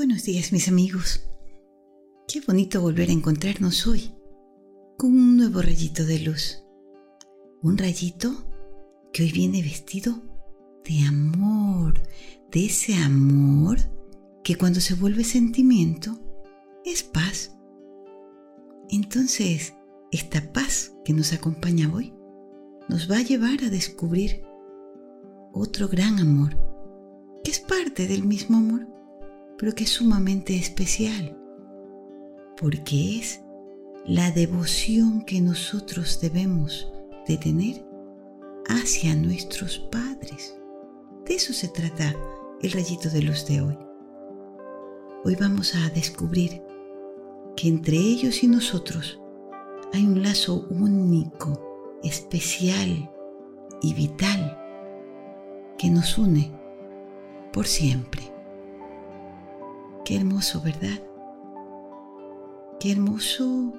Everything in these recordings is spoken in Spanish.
Buenos días mis amigos. Qué bonito volver a encontrarnos hoy con un nuevo rayito de luz. Un rayito que hoy viene vestido de amor, de ese amor que cuando se vuelve sentimiento es paz. Entonces, esta paz que nos acompaña hoy nos va a llevar a descubrir otro gran amor, que es parte del mismo amor, pero que es sumamente especial, porque es la devoción que nosotros debemos de tener hacia nuestros padres. De eso se trata el rayito de luz de hoy. Hoy vamos a descubrir que entre ellos y nosotros hay un lazo único, especial y vital que nos une por siempre. Qué hermoso, ¿verdad? Qué hermoso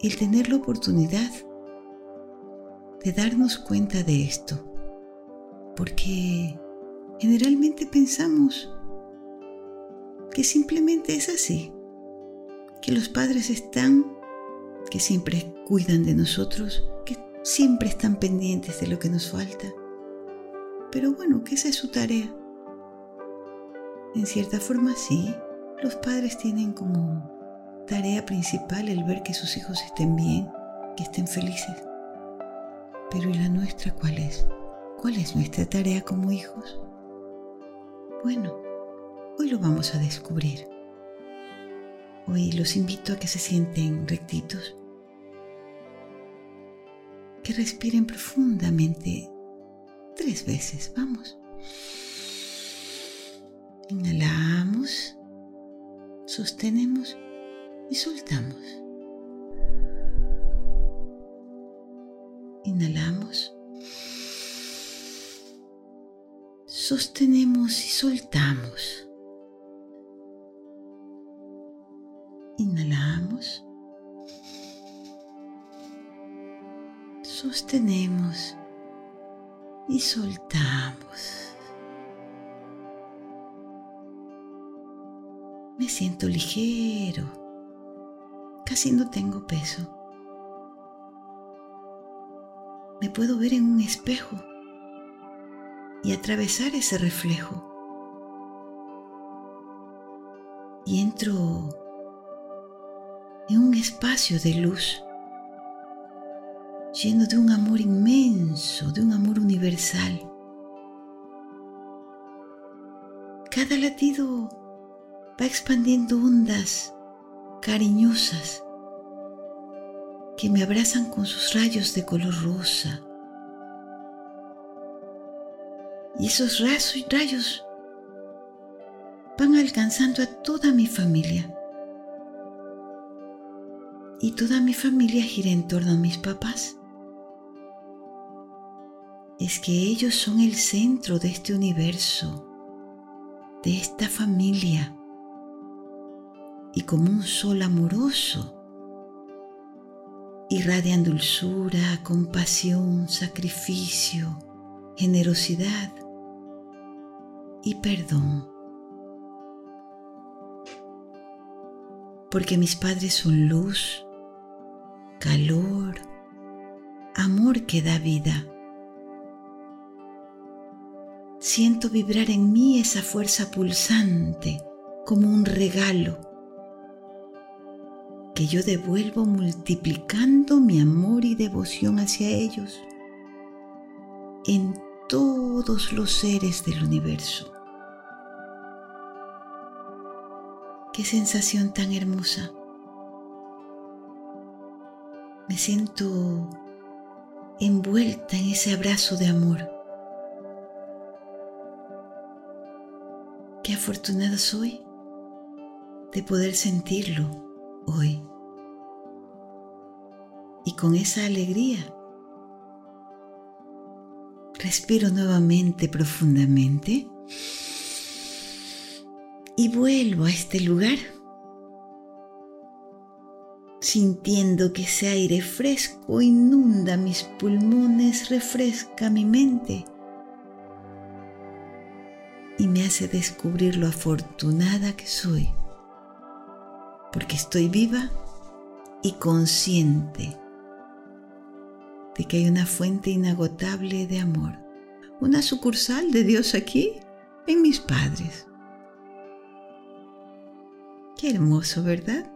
el tener la oportunidad de darnos cuenta de esto, porque generalmente pensamos que simplemente es así, que los padres están, que siempre cuidan de nosotros, que siempre están pendientes de lo que nos falta. Pero bueno, que esa es su tarea. En cierta forma sí, los padres tienen como tarea principal el ver que sus hijos estén bien, que estén felices. Pero ¿y la nuestra cuál es? ¿Cuál es nuestra tarea como hijos? Bueno, hoy lo vamos a descubrir. Hoy los invito a que se sienten rectitos, que respiren profundamente tres veces. Vamos. Inhalamos, sostenemos y soltamos. Inhalamos, sostenemos y soltamos. Inhalamos, sostenemos y soltamos. Me siento ligero, casi no tengo peso. Me puedo ver en un espejo y atravesar ese reflejo. Y entro en un espacio de luz lleno de un amor inmenso, de un amor universal. Cada latido va expandiendo ondas cariñosas que me abrazan con sus rayos de color rosa. Y esos rayos van alcanzando a toda mi familia. Y toda mi familia gira en torno a mis papás. Es que ellos son el centro de este universo, de esta familia y como un sol amoroso. Irradian dulzura, compasión, sacrificio, generosidad y perdón. Porque mis padres son luz, calor, amor que da vida. Siento vibrar en mí esa fuerza pulsante como un regalo que yo devuelvo multiplicando mi amor y devoción hacia ellos en todos los seres del universo. Qué sensación tan hermosa. Me siento envuelta en ese abrazo de amor. Qué afortunada soy de poder sentirlo hoy. Y con esa alegría respiro nuevamente profundamente y vuelvo a este lugar sintiendo que ese aire fresco inunda mis pulmones, refresca mi mente y me hace descubrir lo afortunada que soy, porque estoy viva y consciente de que hay una fuente inagotable de amor, una sucursal de Dios aquí en mis padres. Qué hermoso, ¿verdad?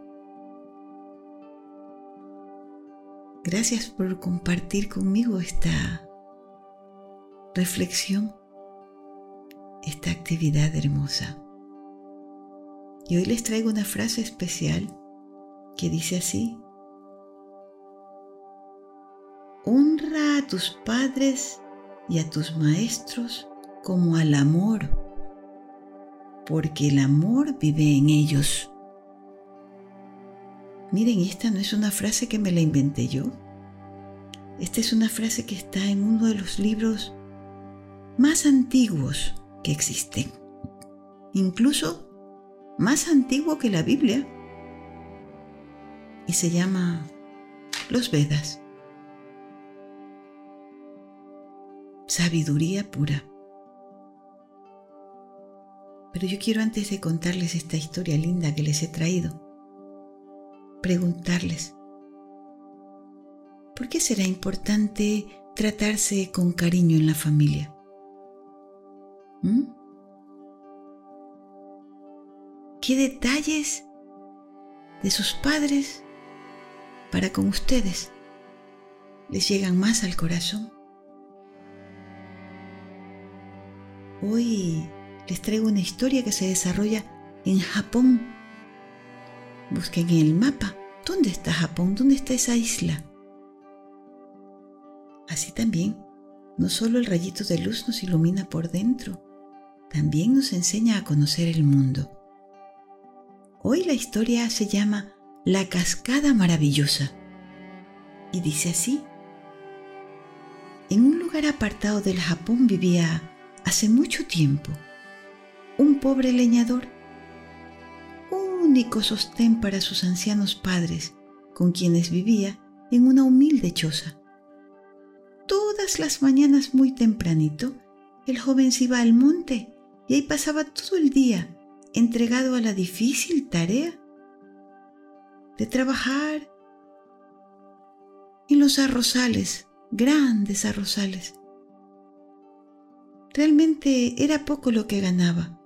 Gracias por compartir conmigo esta reflexión, esta actividad hermosa. Y hoy les traigo una frase especial que dice así, honra a tus padres y a tus maestros como al amor, porque el amor vive en ellos. Miren, esta no es una frase que me la inventé yo. Esta es una frase que está en uno de los libros más antiguos que existen. Incluso más antiguo que la Biblia. Y se llama Los Vedas. Sabiduría pura. Pero yo quiero antes de contarles esta historia linda que les he traído, preguntarles, ¿por qué será importante tratarse con cariño en la familia? ¿Mm? ¿Qué detalles de sus padres para con ustedes les llegan más al corazón? Hoy les traigo una historia que se desarrolla en Japón Busquen en el mapa. ¿Dónde está Japón? ¿Dónde está esa isla? Así también, no solo el rayito de luz nos ilumina por dentro, también nos enseña a conocer el mundo. Hoy la historia se llama La Cascada Maravillosa y dice así. En un lugar apartado del Japón vivía, hace mucho tiempo, un pobre leñador único sostén para sus ancianos padres, con quienes vivía en una humilde choza. Todas las mañanas muy tempranito, el joven se iba al monte y ahí pasaba todo el día entregado a la difícil tarea de trabajar en los arrozales, grandes arrozales. Realmente era poco lo que ganaba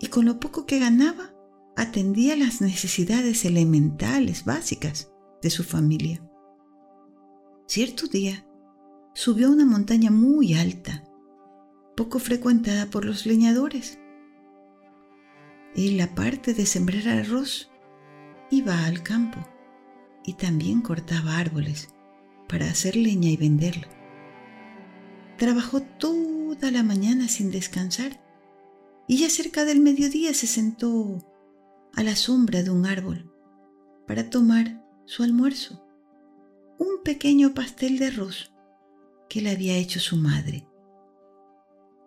y con lo poco que ganaba atendía las necesidades elementales, básicas de su familia. Cierto día, subió a una montaña muy alta, poco frecuentada por los leñadores. Él, aparte de sembrar arroz, iba al campo y también cortaba árboles para hacer leña y venderla. Trabajó toda la mañana sin descansar y ya cerca del mediodía se sentó a la sombra de un árbol para tomar su almuerzo, un pequeño pastel de arroz que le había hecho su madre.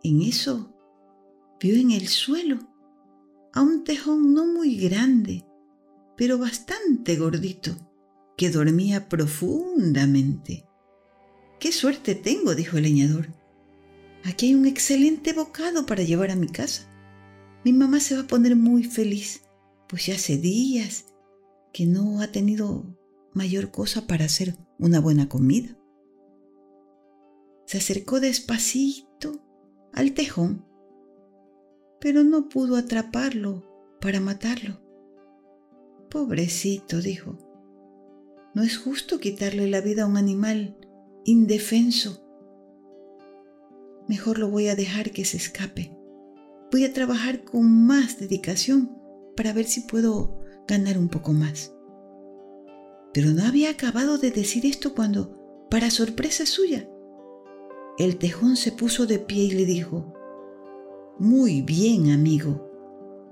En eso vio en el suelo a un tejón no muy grande, pero bastante gordito, que dormía profundamente. ¡Qué suerte tengo! dijo el leñador. Aquí hay un excelente bocado para llevar a mi casa. Mi mamá se va a poner muy feliz pues ya hace días que no ha tenido mayor cosa para hacer una buena comida. Se acercó despacito al tejón, pero no pudo atraparlo para matarlo. Pobrecito, dijo, no es justo quitarle la vida a un animal indefenso. Mejor lo voy a dejar que se escape. Voy a trabajar con más dedicación para ver si puedo ganar un poco más. Pero no había acabado de decir esto cuando, para sorpresa suya, el tejón se puso de pie y le dijo, Muy bien, amigo.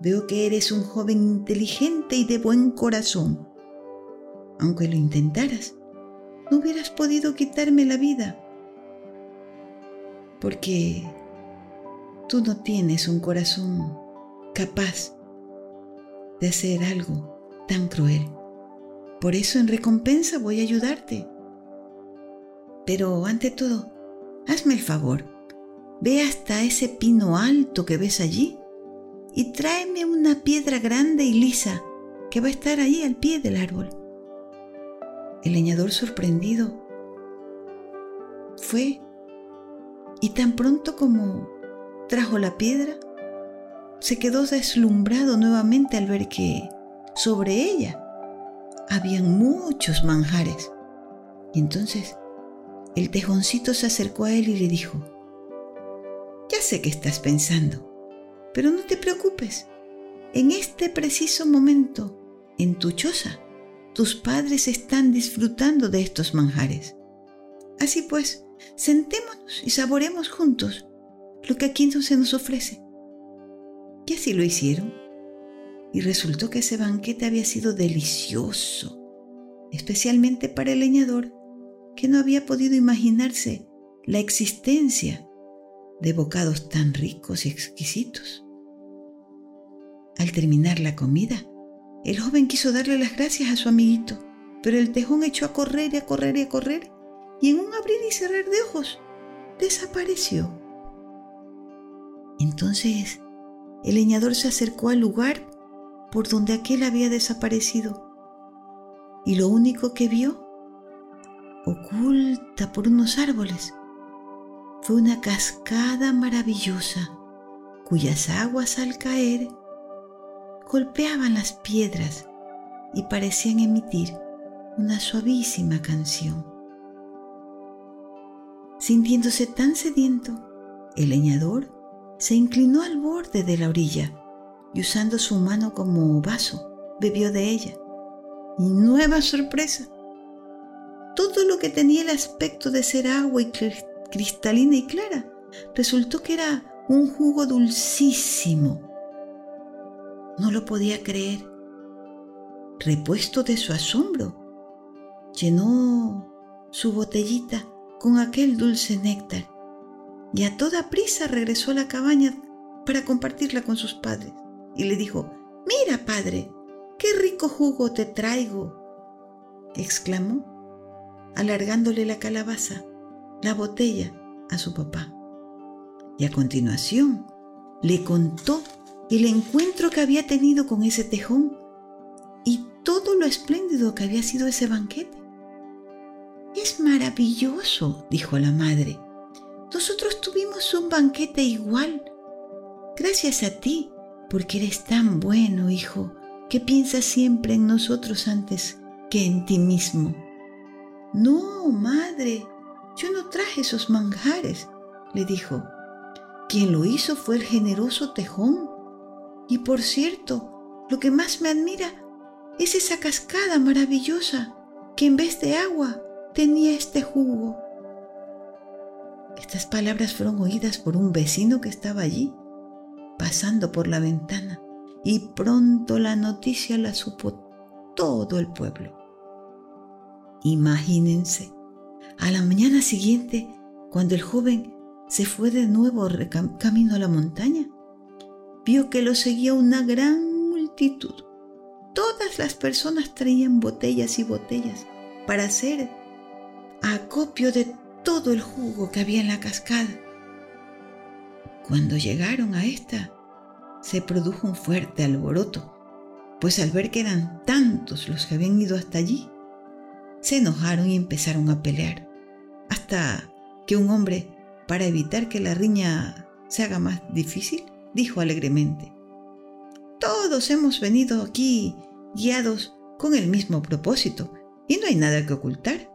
Veo que eres un joven inteligente y de buen corazón. Aunque lo intentaras, no hubieras podido quitarme la vida. Porque tú no tienes un corazón capaz de hacer algo tan cruel. Por eso en recompensa voy a ayudarte. Pero ante todo, hazme el favor ve hasta ese pino alto que ves allí y tráeme una piedra grande y lisa que va a estar ahí al pie del árbol. El leñador sorprendido fue y tan pronto como trajo la piedra, se quedó deslumbrado nuevamente al ver que sobre ella habían muchos manjares. Y entonces el tejoncito se acercó a él y le dijo, sé que estás pensando, pero no te preocupes. En este preciso momento, en tu choza, tus padres están disfrutando de estos manjares. Así pues, sentémonos y saboremos juntos lo que aquí se nos ofrece. Y así lo hicieron. Y resultó que ese banquete había sido delicioso, especialmente para el leñador, que no había podido imaginarse la existencia de bocados tan ricos y exquisitos. Al terminar la comida, el joven quiso darle las gracias a su amiguito, pero el tejón echó a correr y a correr y a correr, y en un abrir y cerrar de ojos desapareció. Entonces el leñador se acercó al lugar por donde aquel había desaparecido, y lo único que vio, oculta por unos árboles, fue una cascada maravillosa cuyas aguas al caer golpeaban las piedras y parecían emitir una suavísima canción. Sintiéndose tan sediento, el leñador se inclinó al borde de la orilla y usando su mano como vaso, bebió de ella. Y nueva sorpresa. Todo lo que tenía el aspecto de ser agua y cristalina y clara, resultó que era un jugo dulcísimo. No lo podía creer. Repuesto de su asombro, llenó su botellita con aquel dulce néctar y a toda prisa regresó a la cabaña para compartirla con sus padres y le dijo, Mira, padre, qué rico jugo te traigo, exclamó, alargándole la calabaza, la botella, a su papá. Y a continuación le contó el encuentro que había tenido con ese tejón y todo lo espléndido que había sido ese banquete. Es maravilloso, dijo la madre. Nosotros tuvimos un banquete igual. Gracias a ti, porque eres tan bueno, hijo, que piensas siempre en nosotros antes que en ti mismo. No, madre, yo no traje esos manjares, le dijo. Quien lo hizo fue el generoso tejón. Y por cierto, lo que más me admira es esa cascada maravillosa que en vez de agua tenía este jugo. Estas palabras fueron oídas por un vecino que estaba allí, pasando por la ventana, y pronto la noticia la supo todo el pueblo. Imagínense, a la mañana siguiente, cuando el joven se fue de nuevo camino a la montaña, vio que lo seguía una gran multitud. Todas las personas traían botellas y botellas para hacer acopio de todo el jugo que había en la cascada. Cuando llegaron a esta, se produjo un fuerte alboroto, pues al ver que eran tantos los que habían ido hasta allí, se enojaron y empezaron a pelear, hasta que un hombre, para evitar que la riña se haga más difícil, dijo alegremente, Todos hemos venido aquí guiados con el mismo propósito y no hay nada que ocultar.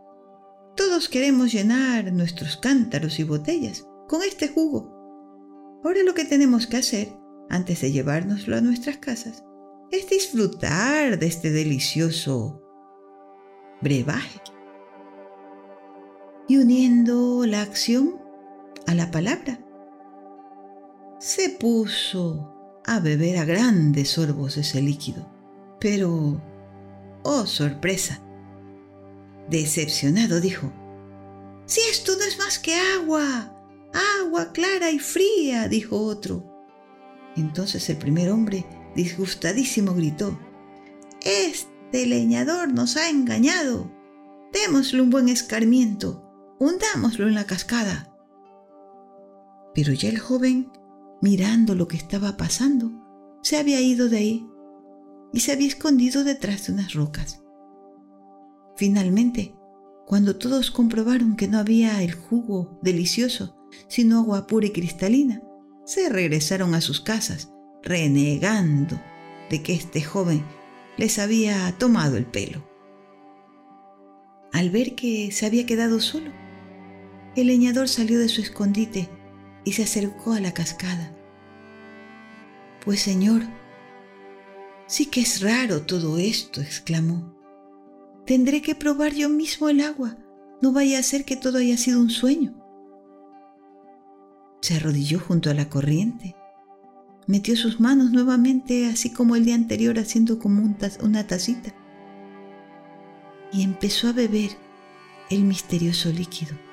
Todos queremos llenar nuestros cántaros y botellas con este jugo. Ahora lo que tenemos que hacer, antes de llevárnoslo a nuestras casas, es disfrutar de este delicioso brebaje. Y uniendo la acción a la palabra, se puso a beber a grandes sorbos ese líquido. Pero, oh sorpresa, Decepcionado dijo, Si esto no es más que agua, agua clara y fría, dijo otro. Entonces el primer hombre, disgustadísimo, gritó, Este leñador nos ha engañado. Démosle un buen escarmiento, hundámoslo en la cascada. Pero ya el joven, mirando lo que estaba pasando, se había ido de ahí y se había escondido detrás de unas rocas. Finalmente, cuando todos comprobaron que no había el jugo delicioso, sino agua pura y cristalina, se regresaron a sus casas, renegando de que este joven les había tomado el pelo. Al ver que se había quedado solo, el leñador salió de su escondite y se acercó a la cascada. Pues señor, sí que es raro todo esto, exclamó. Tendré que probar yo mismo el agua. No vaya a ser que todo haya sido un sueño. Se arrodilló junto a la corriente. Metió sus manos nuevamente, así como el día anterior, haciendo como una tacita. Y empezó a beber el misterioso líquido.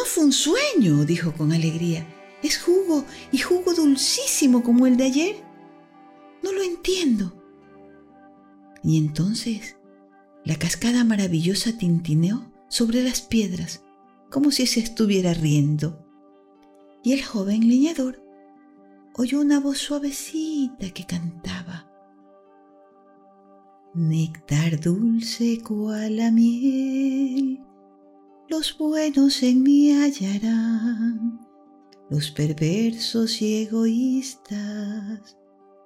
No fue un sueño, dijo con alegría. Es jugo y jugo dulcísimo como el de ayer. No lo entiendo. Y entonces la cascada maravillosa tintineó sobre las piedras como si se estuviera riendo. Y el joven leñador oyó una voz suavecita que cantaba. Néctar dulce cual la miel, los buenos en mí hallarán, los perversos y egoístas,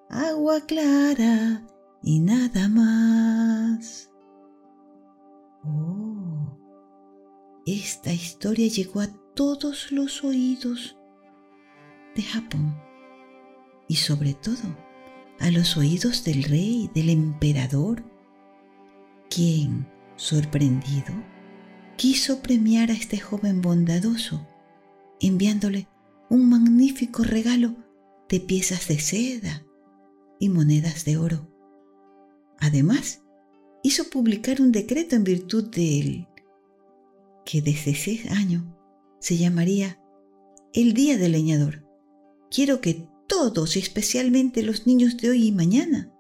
agua clara y nada más. Oh, esta historia llegó a todos los oídos de Japón y sobre todo a los oídos del rey, del emperador, quien, sorprendido, quiso premiar a este joven bondadoso, enviándole un magnífico regalo de piezas de seda y monedas de oro. Además, hizo publicar un decreto en virtud de él, que desde ese año se llamaría el Día del Leñador. Quiero que todos, especialmente los niños de hoy y mañana,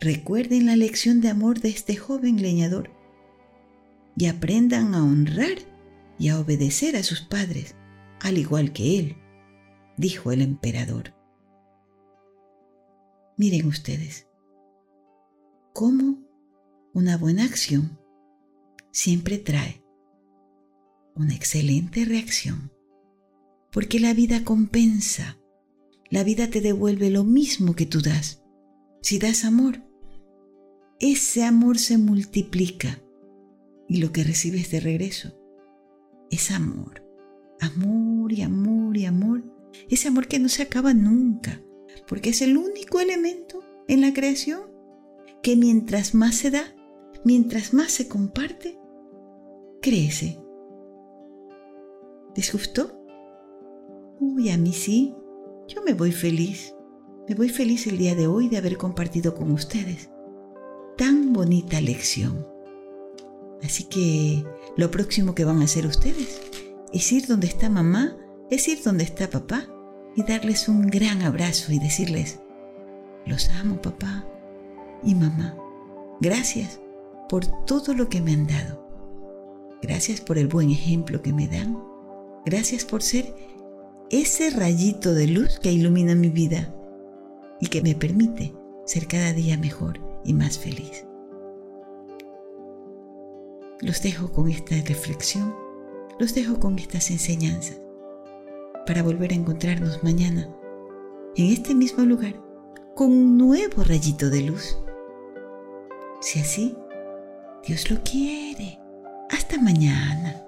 recuerden la lección de amor de este joven leñador y aprendan a honrar y a obedecer a sus padres, al igual que él, dijo el emperador. Miren ustedes, cómo una buena acción siempre trae una excelente reacción, porque la vida compensa, la vida te devuelve lo mismo que tú das. Si das amor, ese amor se multiplica y lo que recibes de regreso es amor, amor y amor y amor, ese amor que no se acaba nunca, porque es el único elemento en la creación que mientras más se da, mientras más se comparte, crece. ¿Les gustó? Uy, a mí sí. Yo me voy feliz. Me voy feliz el día de hoy de haber compartido con ustedes tan bonita lección. Así que lo próximo que van a hacer ustedes es ir donde está mamá, es ir donde está papá y darles un gran abrazo y decirles, los amo papá, y mamá, gracias por todo lo que me han dado. Gracias por el buen ejemplo que me dan. Gracias por ser ese rayito de luz que ilumina mi vida y que me permite ser cada día mejor y más feliz. Los dejo con esta reflexión, los dejo con estas enseñanzas para volver a encontrarnos mañana en este mismo lugar con un nuevo rayito de luz. Si así, Dios lo quiere. Hasta mañana.